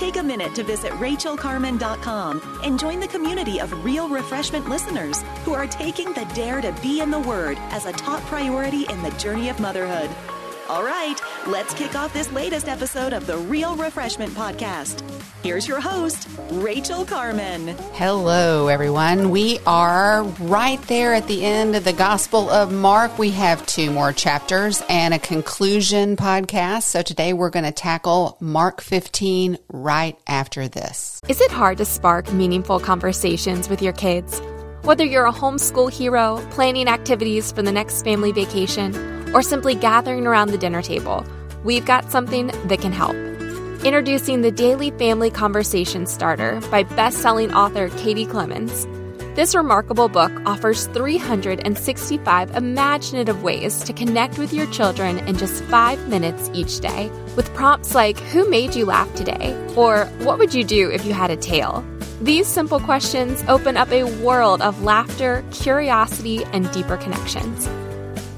Take a minute to visit rachaelcarman.com and join the community of real refreshment listeners who are taking the dare to be in the Word as a top priority in the journey of motherhood. All right, let's kick off this latest episode of the Real Refreshment Podcast. Here's your host, Rachael Carman. Hello, everyone. We are right there at the end of the Gospel of Mark. We have two more chapters and a conclusion podcast. So today we're going to tackle Mark 15 right after this. Is it hard to spark meaningful conversations with your kids? Whether you're a homeschool hero, planning activities for the next family vacation, or simply gathering around the dinner table, we've got something that can help. Introducing the Daily Family Conversation Starter by best-selling author Katie Clemons. This remarkable book offers 365 imaginative ways to connect with your children in just five minutes each day, with prompts like Who made you laugh today? or What would you do if you had a tail? These simple questions open up a world of laughter, curiosity, and deeper connections.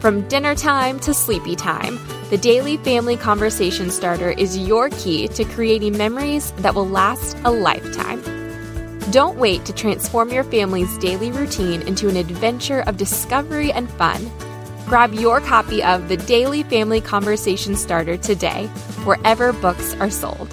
From dinner time to sleepy time, the Daily Family Conversation Starter is your key to creating memories that will last a lifetime. Don't wait to transform your family's daily routine into an adventure of discovery and fun. Grab your copy of the Daily Family Conversation Starter today, wherever books are sold.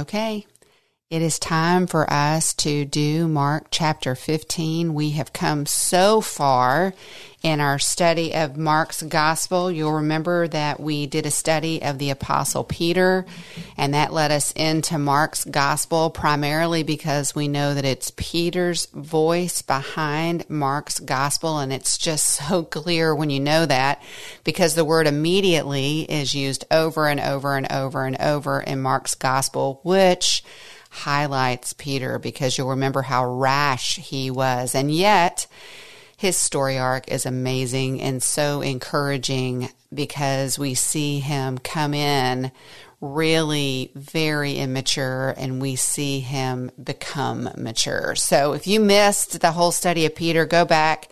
Okay. It is time for us to do Mark chapter 15. We have come so far in our study of Mark's gospel. You'll remember that we did a study of the apostle Peter and that led us into Mark's gospel primarily because we know that it's Peter's voice behind Mark's gospel and it's just so clear when you know that because the word immediately is used over and over and over and over in Mark's gospel, which highlights Peter because you'll remember how rash he was. And yet, his story arc is amazing and so encouraging because we see him come in really very immature and we see him become mature. So if you missed the whole study of Peter, go back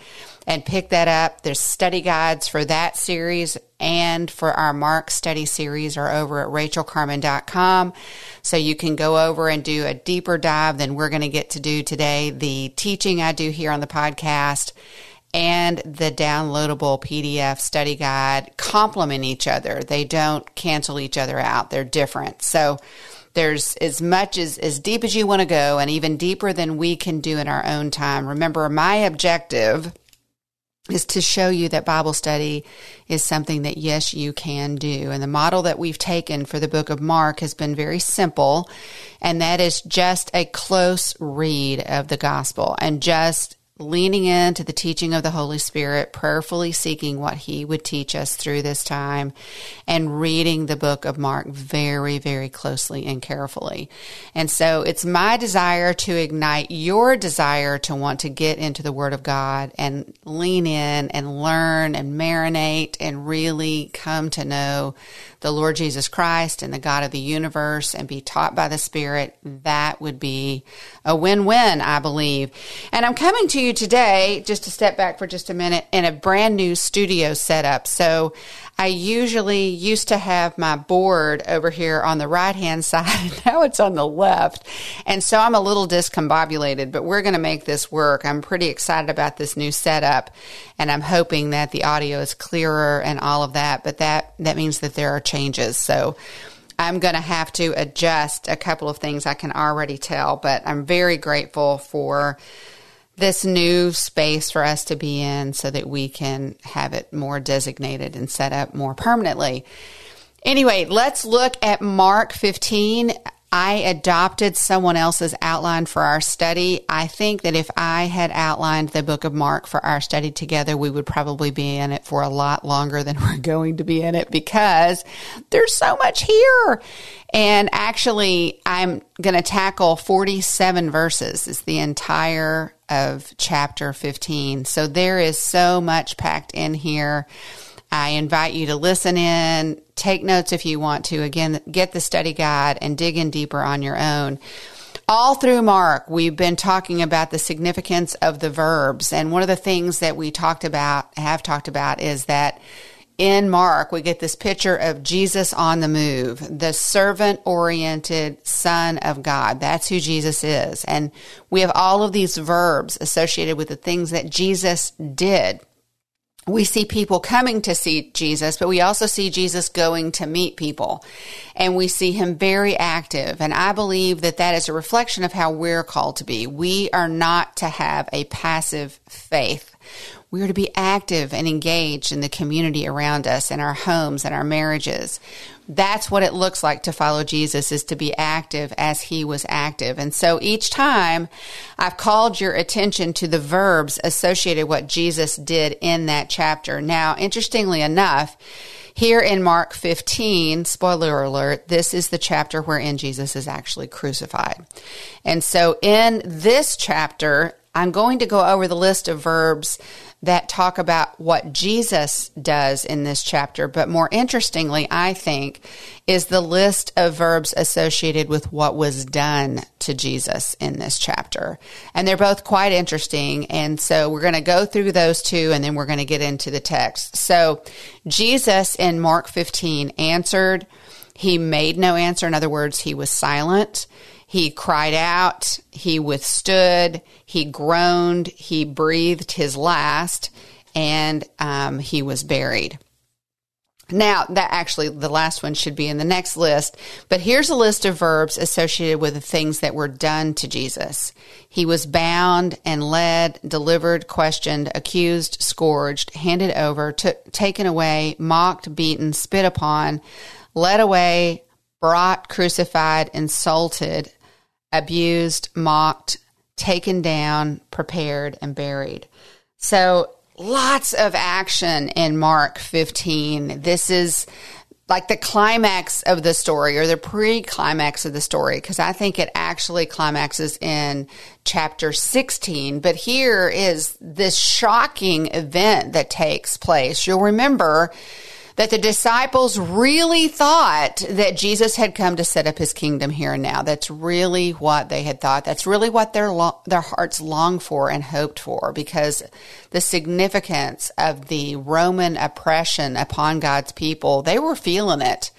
and pick that up. There's study guides for that series and for our Mark study series are over at rachaelcarman.com. So you can go over and do a deeper dive than we're going to get to do today. The teaching I do here on the podcast and the downloadable PDF study guide complement each other. They don't cancel each other out. They're different. So there's as much as as deep as you want to go and even deeper than we can do in our own time. Remember my objective is to show you that Bible study is something that yes, you can do. And the model that we've taken for the book of Mark has been very simple. And that is just a close read of the gospel and just leaning into the teaching of the Holy Spirit, prayerfully seeking what He would teach us through this time, and reading the book of Mark very, very closely and carefully. And so it's my desire to ignite your desire to want to get into the Word of God and lean in and learn and marinate and really come to know the Lord Jesus Christ and the God of the universe and be taught by the Spirit, that would be a win win, I believe. And I'm coming to you today, just to step back for just a minute, in a brand new studio setup. So I usually used to have my board over here on the right hand side, now it's on the left. And so I'm a little discombobulated, but we're going to make this work. I'm pretty excited about this new setup, and I'm hoping that the audio is clearer and all of that. But that, that means that there are changes. So I'm going to have to adjust a couple of things I can already tell, but I'm very grateful for this new space for us to be in so that we can have it more designated and set up more permanently. Anyway, let's look at Mark 15. I adopted someone else's outline for our study. I think that if I had outlined the book of Mark for our study together, we would probably be in it for a lot longer than we're going to be in it because there's so much here. And actually, I'm going to tackle 47 verses. It's the entire of chapter 15. So there is so much packed in here. I invite you to listen in, take notes if you want to. Again, get the study guide and dig in deeper on your own. All through Mark, we've been talking about the significance of the verbs. And one of the things that we talked about, have talked about, is that in Mark, we get this picture of Jesus on the move, the servant oriented Son of God. That's who Jesus is. And we have all of these verbs associated with the things that Jesus did we see people coming to see Jesus, but we also see Jesus going to meet people. And we see him very active. And I believe that that is a reflection of how we're called to be. We are not to have a passive faith. We are to be active and engaged in the community around us, in our homes, and our marriages. That's what it looks like to follow Jesus is to be active as he was active. And so each time I've called your attention to the verbs associated with what Jesus did in that chapter. Now, interestingly enough, here in Mark 15, spoiler alert, this is the chapter wherein Jesus is actually crucified. And so in this chapter, I'm going to go over the list of verbs that talk about what Jesus does in this chapter. But more interestingly, I think, is the list of verbs associated with what was done to Jesus in this chapter. And they're both quite interesting. And so we're going to go through those two and then we're going to get into the text. So Jesus in Mark 15 answered. He made no answer. In other words, he was silent. He cried out, he withstood, he groaned, he breathed his last, and um, he was buried. Now, that actually, the last one should be in the next list, but here's a list of verbs associated with the things that were done to Jesus. He was bound and led, delivered, questioned, accused, scourged, handed over, taken away, mocked, beaten, spit upon, led away, brought, crucified, insulted, abused, mocked, taken down, prepared, and buried. So lots of action in Mark 15. This is like the climax of the story or the pre climax of the story, because I think it actually climaxes in chapter 16. But here is this shocking event that takes place. You'll remember that the disciples really thought that Jesus had come to set up his kingdom here and now. That's really what they had thought. That's really what their lo- their hearts longed for and hoped for because the significance of the Roman oppression upon God's people, they were feeling it.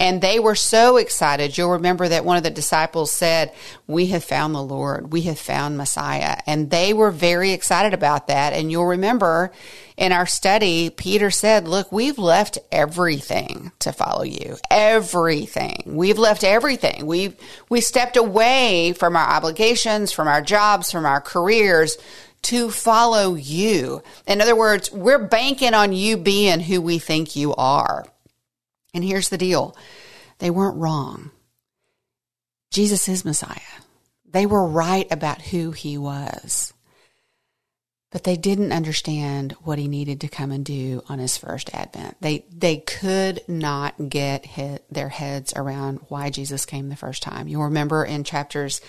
And they were so excited. You'll remember that one of the disciples said, "We have found the Lord. We have found Messiah." And they were very excited about that. And you'll remember in our study, Peter said, Look, we've left everything to follow you. Everything. We've left everything. We've, we stepped away from our obligations, from our jobs, from our careers to follow you. In other words, we're banking on you being who we think you are. And here's the deal they weren't wrong. Jesus is Messiah. They were right about who he was but they didn't understand what he needed to come and do on his first advent. They they could not get hit, their heads around why Jesus came the first time. You'll remember in chapters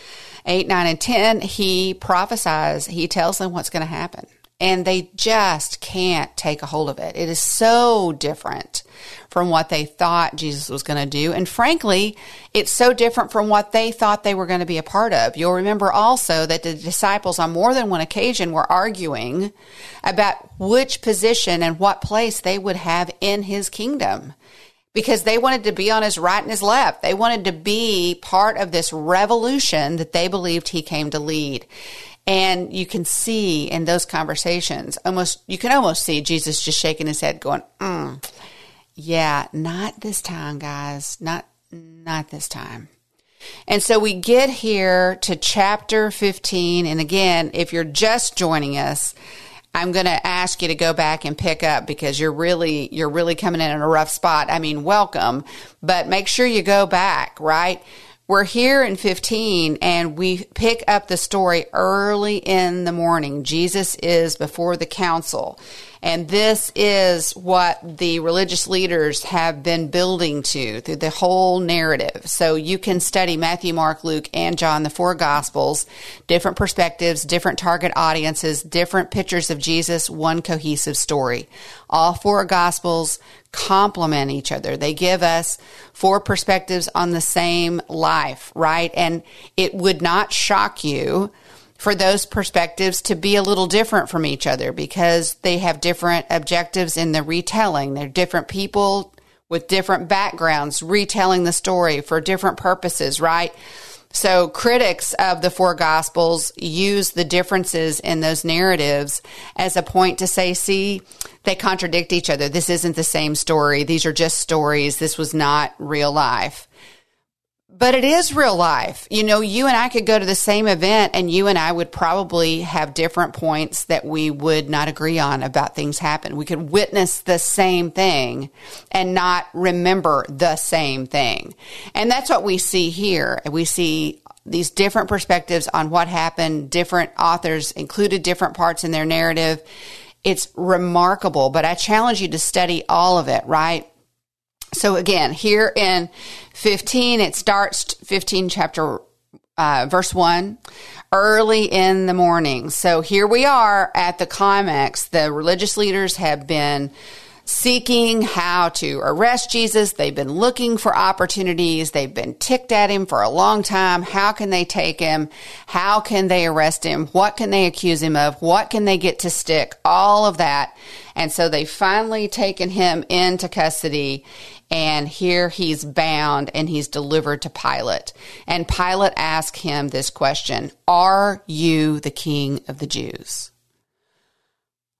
8, 9 and 10, he prophesies, he tells them what's going to happen and they just can't take a hold of it. It is so different from what they thought Jesus was going to do. And frankly, it's so different from what they thought they were going to be a part of. You'll remember also that the disciples on more than one occasion were arguing about which position and what place they would have in his kingdom because they wanted to be on his right and his left. They wanted to be part of this revolution that they believed he came to lead. And you can see in those conversations, almost, you can almost see Jesus just shaking his head going, mm, yeah, not this time, guys. Not, not this time. And so we get here to chapter 15. And again, if you're just joining us, I'm going to ask you to go back and pick up because you're really, you're really coming in at a rough spot. I mean, welcome, but make sure you go back, right? We're here in 15 and we pick up the story early in the morning. Jesus is before the council. And this is what the religious leaders have been building to through the whole narrative. So you can study Matthew, Mark, Luke, and John, the four gospels, different perspectives, different target audiences, different pictures of Jesus, one cohesive story. All four gospels complement each other. They give us four perspectives on the same life, right? And it would not shock you for those perspectives to be a little different from each other because they have different objectives in the retelling. They're different people with different backgrounds retelling the story for different purposes, right? So critics of the four gospels use the differences in those narratives as a point to say, see, they contradict each other. This isn't the same story. These are just stories. This was not real life. But it is real life. You know, you and I could go to the same event and you and I would probably have different points that we would not agree on about things happen. We could witness the same thing and not remember the same thing. And that's what we see here. We see these different perspectives on what happened. Different authors included different parts in their narrative. It's remarkable, but I challenge you to study all of it, right? So again, here in 15, it starts 15 chapter, uh, verse 1, early in the morning. So here we are at the climax. The religious leaders have been seeking how to arrest Jesus. They've been looking for opportunities. They've been ticked at him for a long time. How can they take him? How can they arrest him? What can they accuse him of? What can they get to stick? All of that. And so they've finally taken him into custody and here he's bound and he's delivered to Pilate. And Pilate asks him this question Are you the king of the Jews?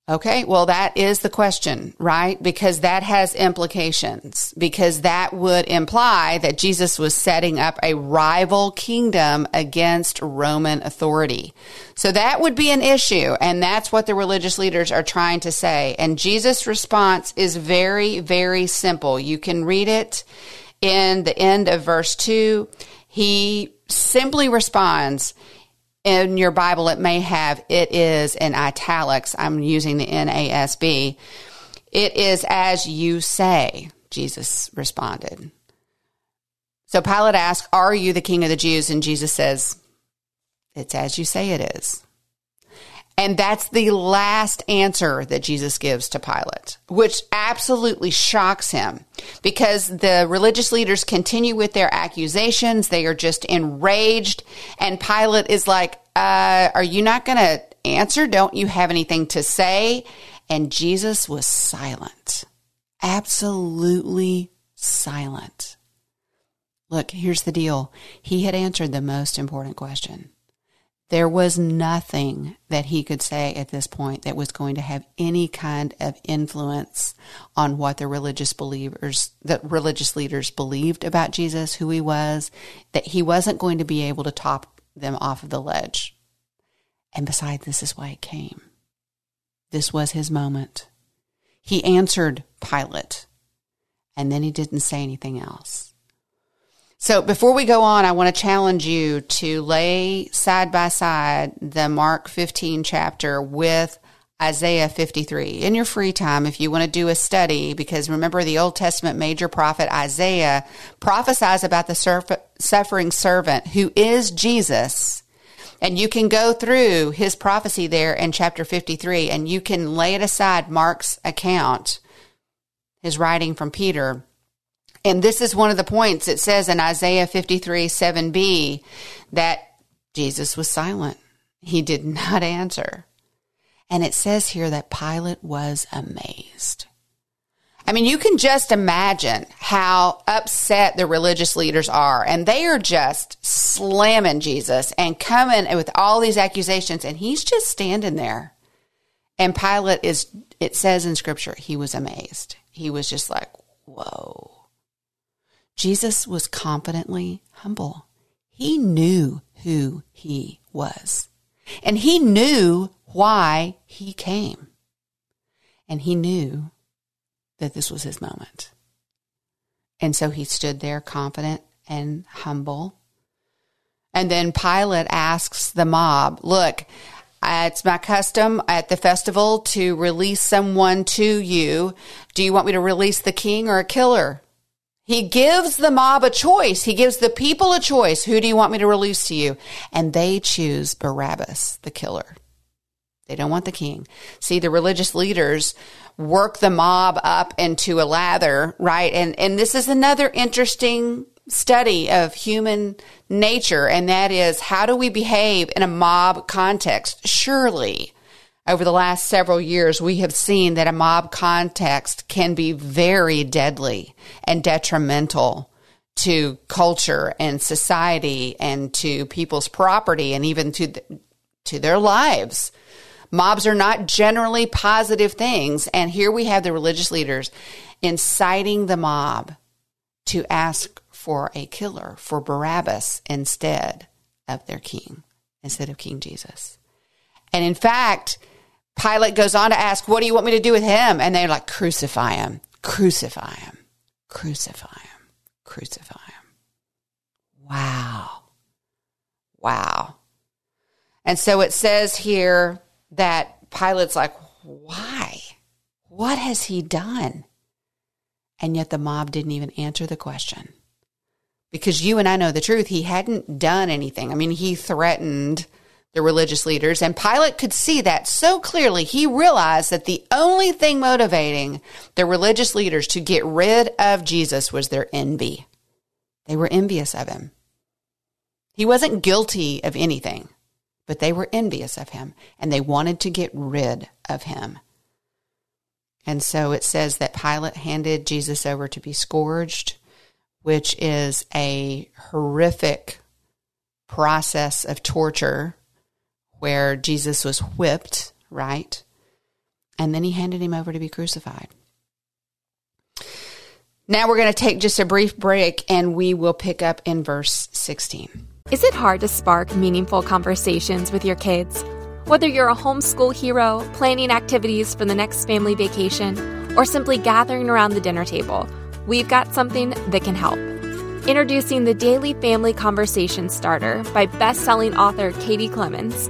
Okay, well, that is the question, right? Because that has implications, because that would imply that Jesus was setting up a rival kingdom against Roman authority. So that would be an issue, and that's what the religious leaders are trying to say. And Jesus' response is very, very simple. You can read it in the end of verse 2. He simply responds, in your Bible, it may have it is in italics. I'm using the NASB. It is as you say, Jesus responded. So Pilate asked, Are you the king of the Jews? And Jesus says, It's as you say it is. And that's the last answer that Jesus gives to Pilate, which absolutely shocks him because the religious leaders continue with their accusations. They are just enraged. And Pilate is like, uh, Are you not going to answer? Don't you have anything to say? And Jesus was silent, absolutely silent. Look, here's the deal. He had answered the most important question. There was nothing that he could say at this point that was going to have any kind of influence on what the religious believers, the religious leaders believed about Jesus, who he was, that he wasn't going to be able to top them off of the ledge. And besides, this is why it came. This was his moment. He answered Pilate, and then he didn't say anything else. So before we go on, I want to challenge you to lay side by side the Mark 15 chapter with Isaiah 53 in your free time if you want to do a study because remember the Old Testament major prophet Isaiah prophesies about the suffering servant who is Jesus. And you can go through his prophecy there in chapter 53 and you can lay it aside Mark's account his writing from Peter and this is one of the points it says in Isaiah 53 7b that Jesus was silent. He did not answer. And it says here that Pilate was amazed. I mean, you can just imagine how upset the religious leaders are. And they are just slamming Jesus and coming with all these accusations. And he's just standing there. And Pilate is, it says in scripture, he was amazed. He was just like, whoa. Jesus was confidently humble. He knew who he was, and he knew why he came. And he knew that this was his moment. And so he stood there confident and humble. And then Pilate asks the mob, Look, it's my custom at the festival to release someone to you. Do you want me to release the king or a killer? He gives the mob a choice. He gives the people a choice. Who do you want me to release to you? And they choose Barabbas, the killer. They don't want the king. See, the religious leaders work the mob up into a lather, right? And, and this is another interesting study of human nature, and that is how do we behave in a mob context? Surely, over the last several years, we have seen that a mob context can be very deadly and detrimental to culture and society and to people's property and even to to their lives. Mobs are not generally positive things, and here we have the religious leaders inciting the mob to ask for a killer, for Barabbas instead of their king, instead of King Jesus. And in fact, Pilate goes on to ask, What do you want me to do with him? And they're like, Crucify him, crucify him, crucify him, crucify him. Wow. Wow. And so it says here that Pilate's like, Why? What has he done? And yet the mob didn't even answer the question because you and I know the truth. He hadn't done anything. I mean, he threatened the religious leaders, and Pilate could see that so clearly. He realized that the only thing motivating the religious leaders to get rid of Jesus was their envy. They were envious of him. He wasn't guilty of anything, but they were envious of him, and they wanted to get rid of him. And so it says that Pilate handed Jesus over to be scourged which is a horrific process of torture where Jesus was whipped, right? And then he handed him over to be crucified. Now we're going to take just a brief break and we will pick up in verse 16. Is it hard to spark meaningful conversations with your kids? Whether you're a homeschool hero, planning activities for the next family vacation, or simply gathering around the dinner table, we've got something that can help. Introducing the Daily Family Conversation Starter by best-selling author Katie Clemons.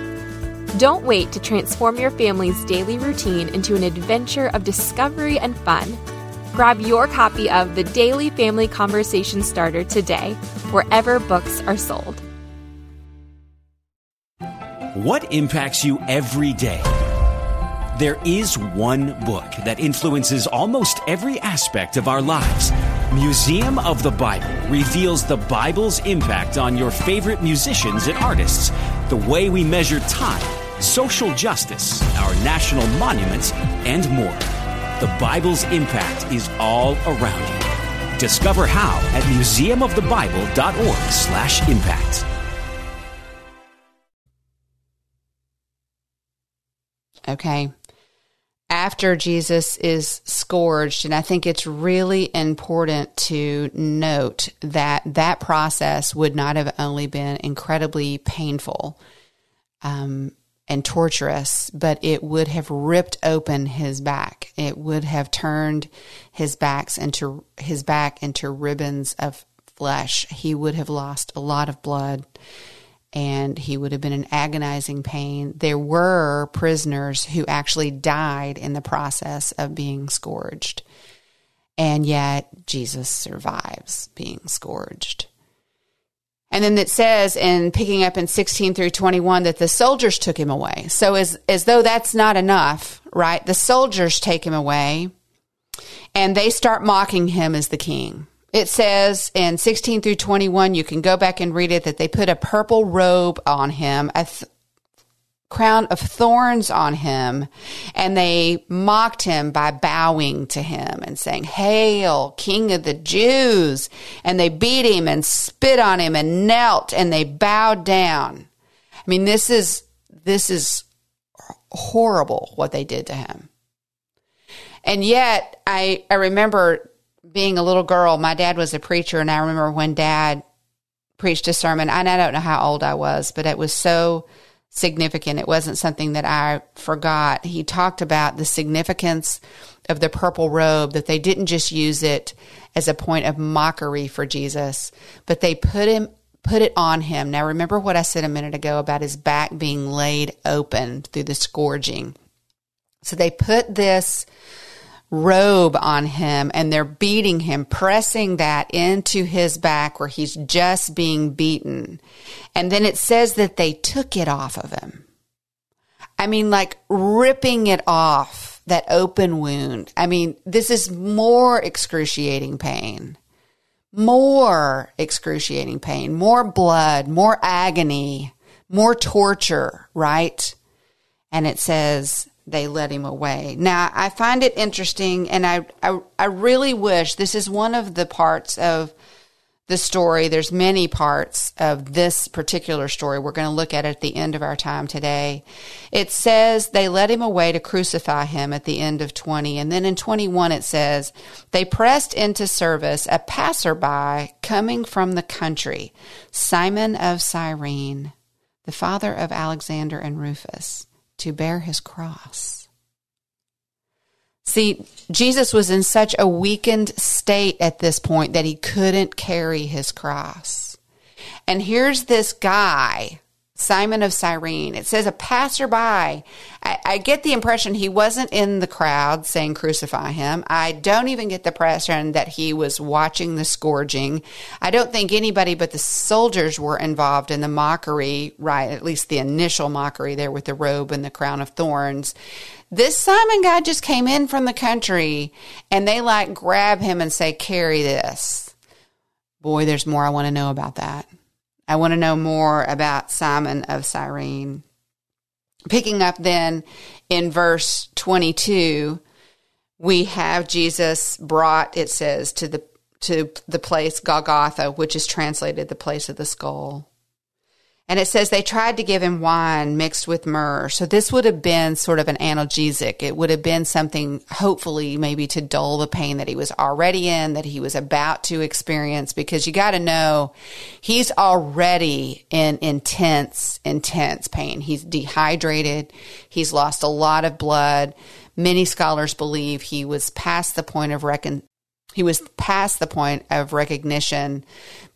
Don't wait to transform your family's daily routine into an adventure of discovery and fun. Grab your copy of the Daily Family Conversation Starter today, wherever books are sold. What impacts you every day? There is one book that influences almost every aspect of our lives. Museum of the Bible reveals the Bible's impact on your favorite musicians and artists, the way we measure time, social justice, our national monuments, and more. The Bible's impact is all around you. Discover how at museumofthebible.org/impact. Okay after Jesus is scourged. And I think it's really important to note that that process would not have only been incredibly painful um, and torturous, but it would have ripped open his back. It would have turned his backs into his back into ribbons of flesh. He would have lost a lot of blood and he would have been in agonizing pain. There were prisoners who actually died in the process of being scourged. And yet Jesus survives being scourged. And then it says in picking up in 16 through 21 that the soldiers took him away. So as, as though that's not enough, right? The soldiers take him away and they start mocking him as the king. it says in 16 through 21, you can go back and read it, that they put a purple robe on him, a th- crown of thorns on him, and they mocked him by bowing to him and saying, Hail, King of the Jews! And they beat him and spit on him and knelt and they bowed down. I mean, this is, this is horrible what they did to him. And yet, I, I remember being a little girl, my dad was a preacher, and I remember when dad preached a sermon, and I don't know how old I was, but it was so significant. It wasn't something that I forgot. He talked about the significance of the purple robe, that they didn't just use it as a point of mockery for Jesus, but they put him put it on him. Now remember what I said a minute ago about his back being laid open through the scourging. So they put this robe on him and they're beating him, pressing that into his back where he's just being beaten. And then it says that they took it off of him. I mean, like ripping it off, that open wound. I mean, this is more excruciating pain. More excruciating pain, more blood, more agony, more torture, right? And it says, they let him away. Now, I find it interesting, and I, I, I really wish this is one of the parts of the story. There's many parts of this particular story. We're going to look at at the end of our time today. It says they led him away to crucify him at the end of 20. And then in 21, it says they pressed into service a passerby coming from the country, Simon of Cyrene, the father of Alexander and Rufus to bear his cross. See, Jesus was in such a weakened state at this point that he couldn't carry his cross. And here's this guy Simon of Cyrene. It says a passerby. I, I, get the impression he wasn't in the crowd saying crucify him. I don't even get the impression that he was watching the scourging. I don't think anybody but the soldiers were involved in the mockery, right? At least the initial mockery there with the robe and the crown of thorns. This Simon guy just came in from the country and they like grab him and say, carry this. Boy, there's more I want to know about that. I want to know more about Simon of Cyrene. Picking up then in verse 22, we have Jesus brought, it says, to the to the place Golgotha, which is translated the place of the skull. And it says they tried to give him wine mixed with myrrh. So this would have been sort of an analgesic. It would have been something, hopefully, maybe to dull the pain that he was already in, that he was about to experience, because you got to know he's already in intense, intense pain. He's dehydrated. He's lost a lot of blood. Many scholars believe he was past the point of recon, he was past the point of recognition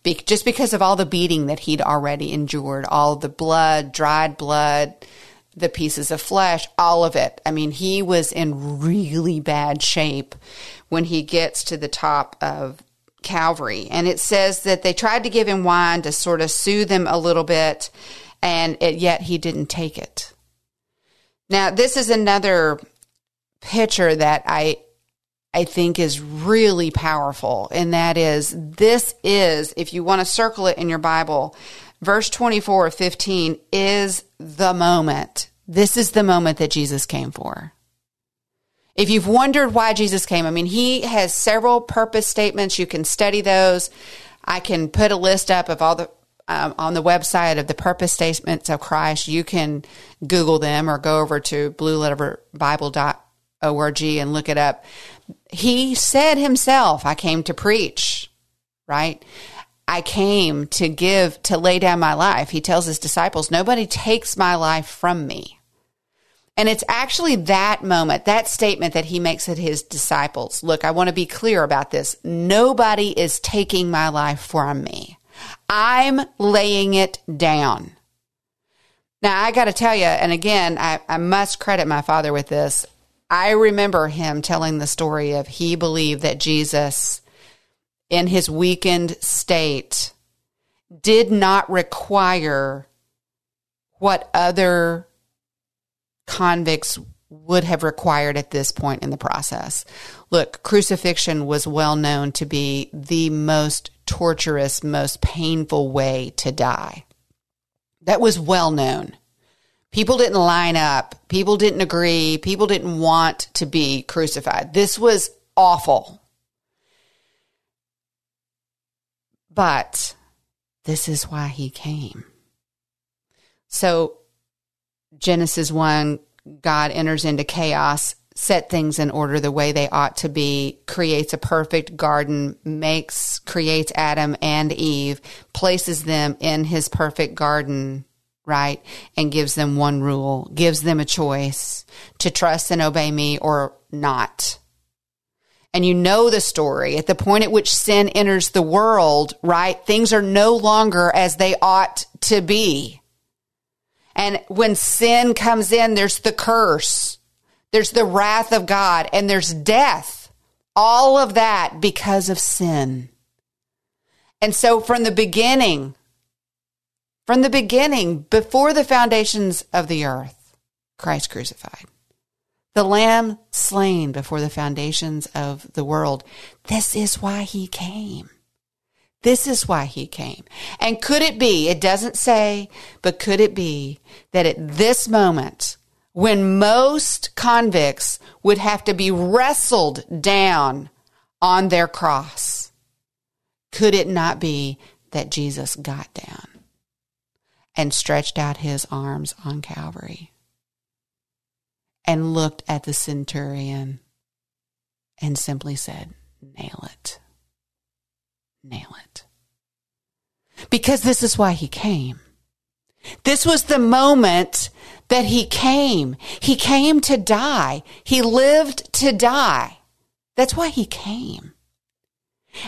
be- just because of all the beating that he'd already endured, all the blood, dried blood, the pieces of flesh, all of it. I mean, he was in really bad shape when he gets to the top of Calvary. And it says that they tried to give him wine to sort of soothe him a little bit, and it, yet he didn't take it. Now, this is another picture that I I think is really powerful. And that is, this is, if you want to circle it in your Bible, verse 24 of 15 is the moment. This is the moment that Jesus came for. If you've wondered why Jesus came, I mean, he has several purpose statements. You can study those. I can put a list up of all the um, on the website of the purpose statements of Christ. You can Google them or go over to blueletterbible.org and look it up he said himself, I came to preach, right? I came to give, to lay down my life. He tells his disciples, nobody takes my life from me. And it's actually that moment, that statement that he makes at his disciples. Look, I want to be clear about this. Nobody is taking my life from me. I'm laying it down. Now, I got to tell you, and again, I, I must credit my father with this. I remember him telling the story of he believed that Jesus, in his weakened state, did not require what other convicts would have required at this point in the process. Look, crucifixion was well known to be the most torturous, most painful way to die. That was well known. People didn't line up. People didn't agree. People didn't want to be crucified. This was awful. But this is why he came. So, Genesis 1, God enters into chaos, set things in order the way they ought to be, creates a perfect garden, makes, creates Adam and Eve, places them in his perfect garden right? And gives them one rule, gives them a choice to trust and obey me or not. And you know the story. At the point at which sin enters the world, right? Things are no longer as they ought to be. And when sin comes in, there's the curse, there's the wrath of God, and there's death. All of that because of sin. And so from the beginning, from the beginning, before the foundations of the earth, Christ crucified. The Lamb slain before the foundations of the world. This is why he came. This is why he came. And could it be, it doesn't say, but could it be that at this moment, when most convicts would have to be wrestled down on their cross, could it not be that Jesus got down? And stretched out his arms on Calvary and looked at the centurion and simply said, Nail it. Nail it. Because this is why he came. This was the moment that he came. He came to die. He lived to die. That's why he came.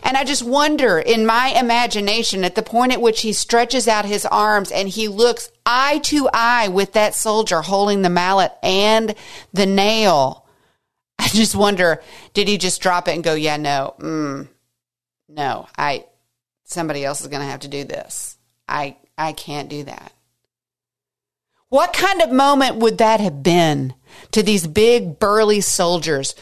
And I just wonder in my imagination at the point at which he stretches out his arms and he looks eye to eye with that soldier holding the mallet and the nail. I just wonder, did he just drop it and go, yeah, no, mm, no, I, somebody else is going to have to do this. I, I can't do that. What kind of moment would that have been to these big burly soldiers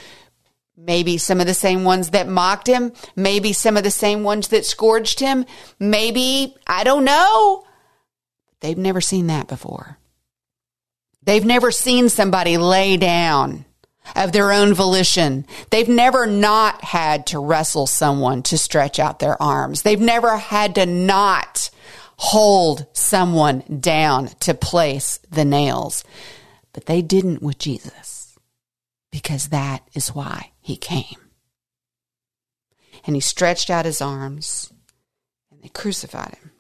Maybe some of the same ones that mocked him. Maybe some of the same ones that scourged him. Maybe, I don't know. They've never seen that before. They've never seen somebody lay down of their own volition. They've never not had to wrestle someone to stretch out their arms. They've never had to not hold someone down to place the nails. But they didn't with Jesus because that is why he came. And he stretched out his arms and they crucified him.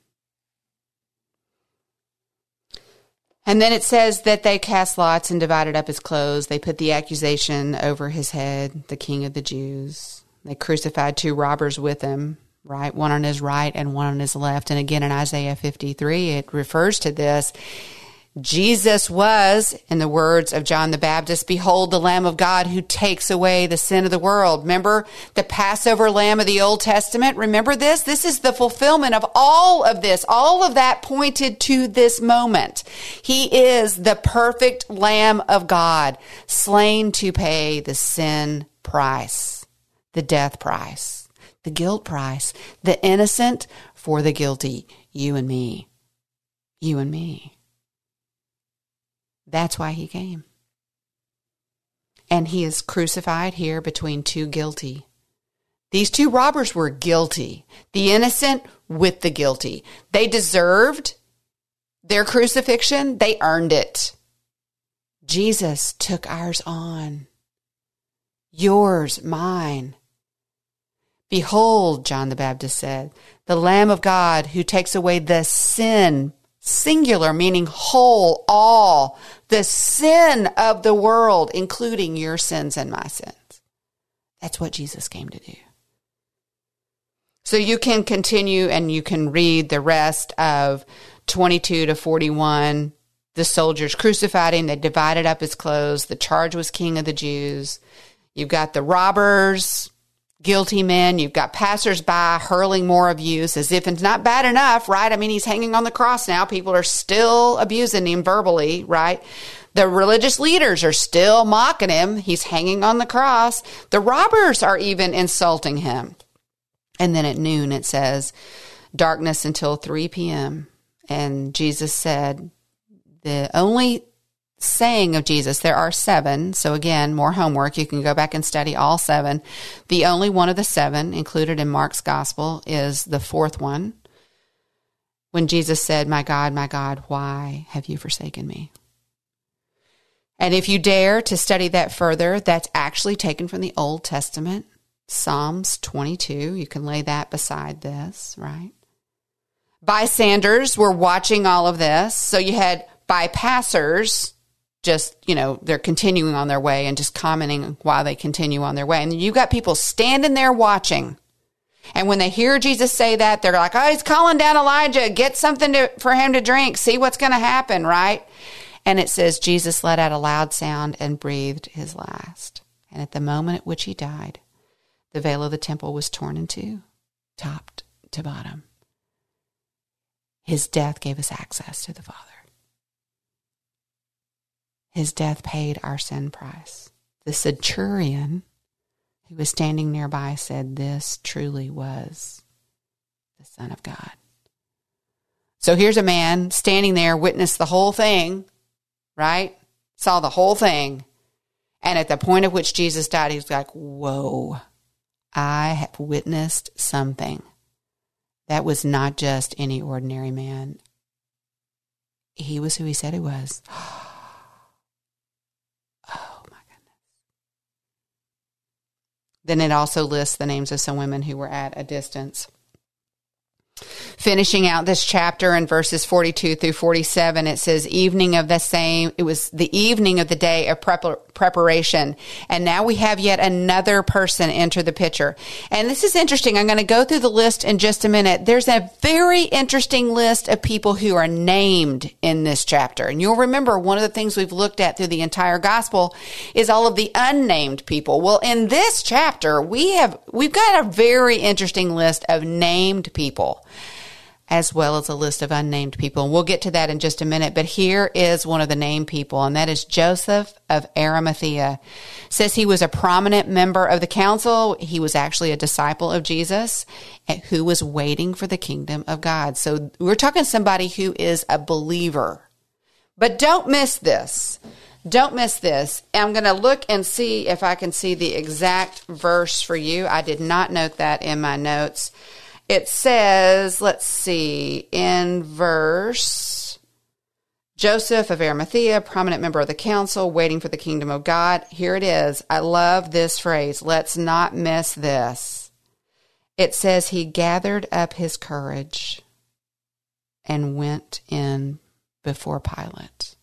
And then it says that they cast lots and divided up his clothes. They put the accusation over his head, the king of the Jews. They crucified two robbers with him, right? One on his right and one on his left. And again in Isaiah 53, it refers to this. Jesus was, in the words of John the Baptist, behold the Lamb of God who takes away the sin of the world. Remember the Passover Lamb of the Old Testament? Remember this? This is the fulfillment of all of this. All of that pointed to this moment. He is the perfect Lamb of God, slain to pay the sin price, the death price, the guilt price, the innocent for the guilty. You and me. You and me. That's why he came. And he is crucified here between two guilty. These two robbers were guilty, the innocent with the guilty. They deserved their crucifixion, they earned it. Jesus took ours on. Yours, mine. Behold, John the Baptist said, the Lamb of God who takes away the sin singular, meaning whole, all, the sin of the world, including your sins and my sins. That's what Jesus came to do. So you can continue and you can read the rest of 22 to 41. The soldiers crucified him. They divided up his clothes. The charge was king of the Jews. You've got the robbers guilty men. You've got passersby hurling more abuse as if it's not bad enough, right? I mean, he's hanging on the cross now. People are still abusing him verbally, right? The religious leaders are still mocking him. He's hanging on the cross. The robbers are even insulting him. And then at noon, it says, darkness until 3 p.m. And Jesus said, the only saying of Jesus, there are seven. So again, more homework. You can go back and study all seven. The only one of the seven included in Mark's gospel is the fourth one. When Jesus said, My God, my God, why have you forsaken me? And if you dare to study that further, that's actually taken from the Old Testament, Psalms 22. You can lay that beside this, right? Bystanders were watching all of this. So you had bypassers just, you know, they're continuing on their way and just commenting while they continue on their way. And you got people standing there watching. And when they hear Jesus say that, they're like, oh, he's calling down Elijah. Get something to, for him to drink. See what's going to happen, right? And it says, Jesus let out a loud sound and breathed his last. And at the moment at which he died, the veil of the temple was torn in two, top to bottom. His death gave us access to the Father. His death paid our sin price. The centurion who was standing nearby said, This truly was the Son of God. So here's a man standing there, witnessed the whole thing, right? Saw the whole thing. And at the point at which Jesus died, he was like, Whoa, I have witnessed something. That was not just any ordinary man. He was who he said he was. Then it also lists the names of some women who were at a distance. Finishing out this chapter in verses 42 through 47, it says, evening of the same, it was the evening of the day of prep- preparation. And now we have yet another person enter the picture. And this is interesting. I'm going to go through the list in just a minute. There's a very interesting list of people who are named in this chapter. And you'll remember one of the things we've looked at through the entire gospel is all of the unnamed people. Well, in this chapter, we have, we've got a very interesting list of named people as well as a list of unnamed people. And we'll get to that in just a minute. But here is one of the named people, and that is Joseph of Arimathea. Says he was a prominent member of the council. He was actually a disciple of Jesus eh, who was waiting for the kingdom of God. So we're talking somebody who is a believer. But don't miss this. Don't miss this. I'm going to look and see if I can see the exact verse for you. I did not note that in my notes. It says, let's see, in verse Joseph of Arimathea, prominent member of the council, waiting for the kingdom of God. Here it is. I love this phrase. Let's not miss this. It says, He gathered up his courage and went in before Pilate.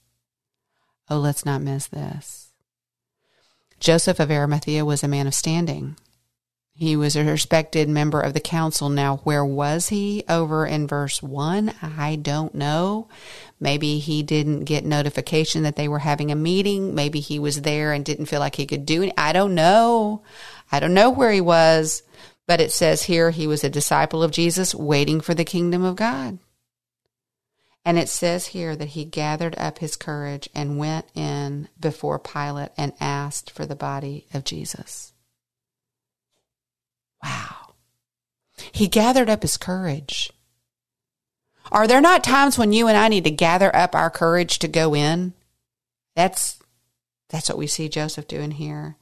Oh, let's not miss this. Joseph of Arimathea was a man of standing. He was a respected member of the council. Now, where was he over in verse 1? I don't know. Maybe he didn't get notification that they were having a meeting. Maybe he was there and didn't feel like he could do it. I don't know. I don't know where he was, but it says here he was a disciple of Jesus waiting for the kingdom of God. And it says here that he gathered up his courage and went in before Pilate and asked for the body of Jesus. Wow. He gathered up his courage. Are there not times when you and I need to gather up our courage to go in? That's that's what we see Joseph doing here.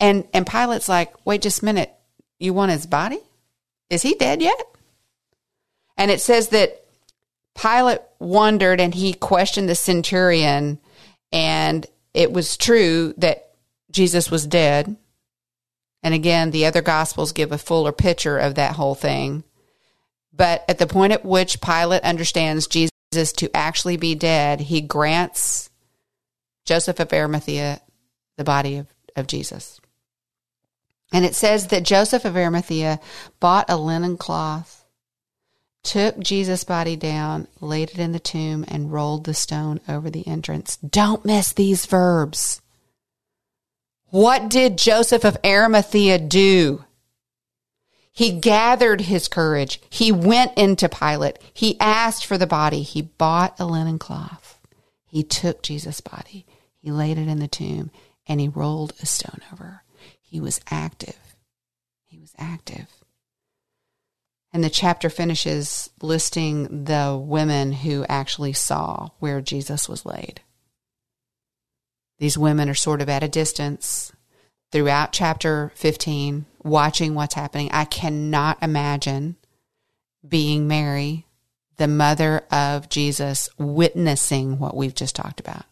And and Pilate's like, "Wait just a minute. You want his body? Is he dead yet?" And it says that Pilate wondered and he questioned the centurion and it was true that Jesus was dead and again, the other gospels give a fuller picture of that whole thing. But at the point at which Pilate understands Jesus to actually be dead, he grants Joseph of Arimathea the body of, of Jesus. And it says that Joseph of Arimathea bought a linen cloth, took Jesus' body down, laid it in the tomb, and rolled the stone over the entrance. Don't miss these verbs. What did Joseph of Arimathea do? He gathered his courage. He went into Pilate. He asked for the body. He bought a linen cloth. He took Jesus' body. He laid it in the tomb and he rolled a stone over. He was active. He was active. And the chapter finishes listing the women who actually saw where Jesus was laid. These women are sort of at a distance throughout chapter 15, watching what's happening. I cannot imagine being Mary, the mother of Jesus, witnessing what we've just talked about.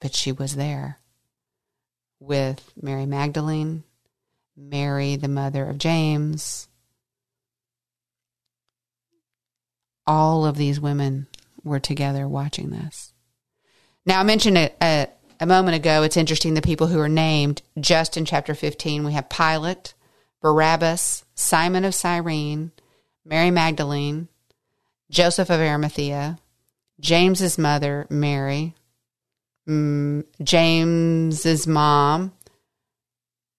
But she was there with Mary Magdalene, Mary, the mother of James. All of these women were together watching this. Now, I mentioned it a, a moment ago. It's interesting the people who are named just in chapter 15. We have Pilate, Barabbas, Simon of Cyrene, Mary Magdalene, Joseph of Arimathea, James's mother, Mary, mm, James's mom,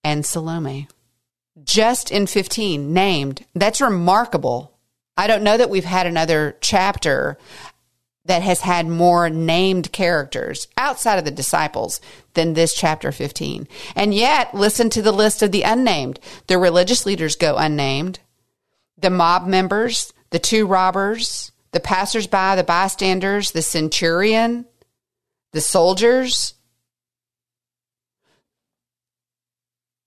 and Salome. Just in 15 named. That's remarkable. I don't know that we've had another chapter that has had more named characters outside of the disciples than this chapter 15. And yet, listen to the list of the unnamed. The religious leaders go unnamed. The mob members, the two robbers, the passersby, the bystanders, the centurion, the soldiers.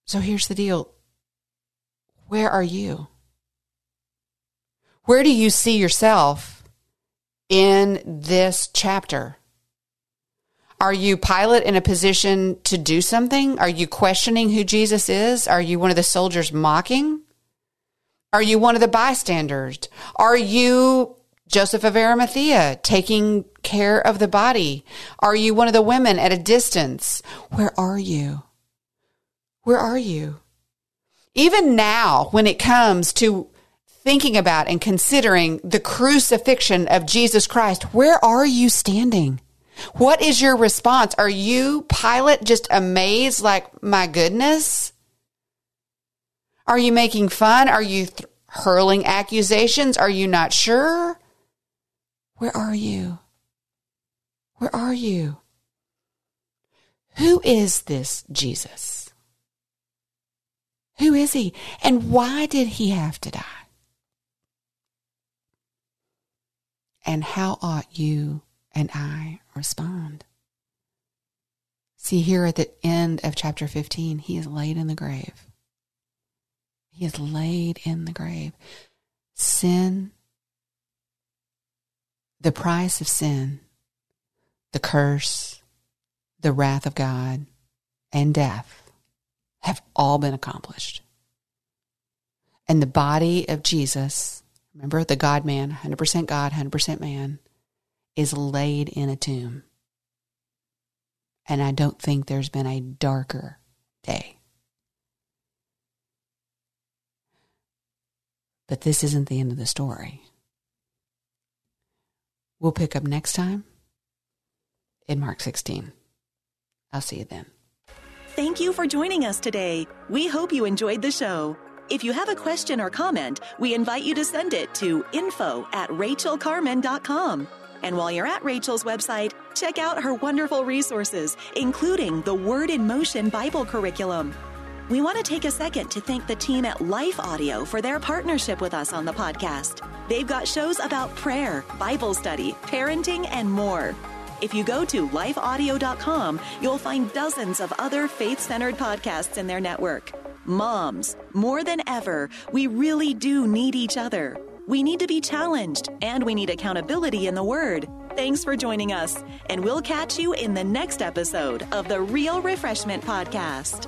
So here's the deal. Where are you? Where do you see yourself in this chapter? Are you Pilate in a position to do something? Are you questioning who Jesus is? Are you one of the soldiers mocking? Are you one of the bystanders? Are you Joseph of Arimathea taking care of the body? Are you one of the women at a distance? Where are you? Where are you? Even now, when it comes to thinking about and considering the crucifixion of Jesus Christ, where are you standing? What is your response? Are you, Pilate, just amazed, like, my goodness? Are you making fun? Are you th- hurling accusations? Are you not sure? Where are you? Where are you? Who is this Jesus? Who is he? And why did he have to die? And how ought you and I respond? See, here at the end of chapter 15, he is laid in the grave. He is laid in the grave. Sin the price of sin, the curse, the wrath of God, and death have all been accomplished. And the body of Jesus, remember the God man, 100% God, 100% man, is laid in a tomb. And I don't think there's been a darker day. But this isn't the end of the story. We'll pick up next time in Mark 16. I'll see you then. Thank you for joining us today. We hope you enjoyed the show. If you have a question or comment, we invite you to send it to info at rachaelcarman.com. And while you're at Rachael's website, check out her wonderful resources, including the Word in Motion Bible curriculum. We want to take a second to thank the team at Life Audio for their partnership with us on the podcast. They've got shows about prayer, Bible study, parenting, and more. If you go to lifeaudio.com, you'll find dozens of other faith centered podcasts in their network. Moms, more than ever, we really do need each other. We need to be challenged, and we need accountability in the Word. Thanks for joining us, and we'll catch you in the next episode of the Real Refreshment Podcast.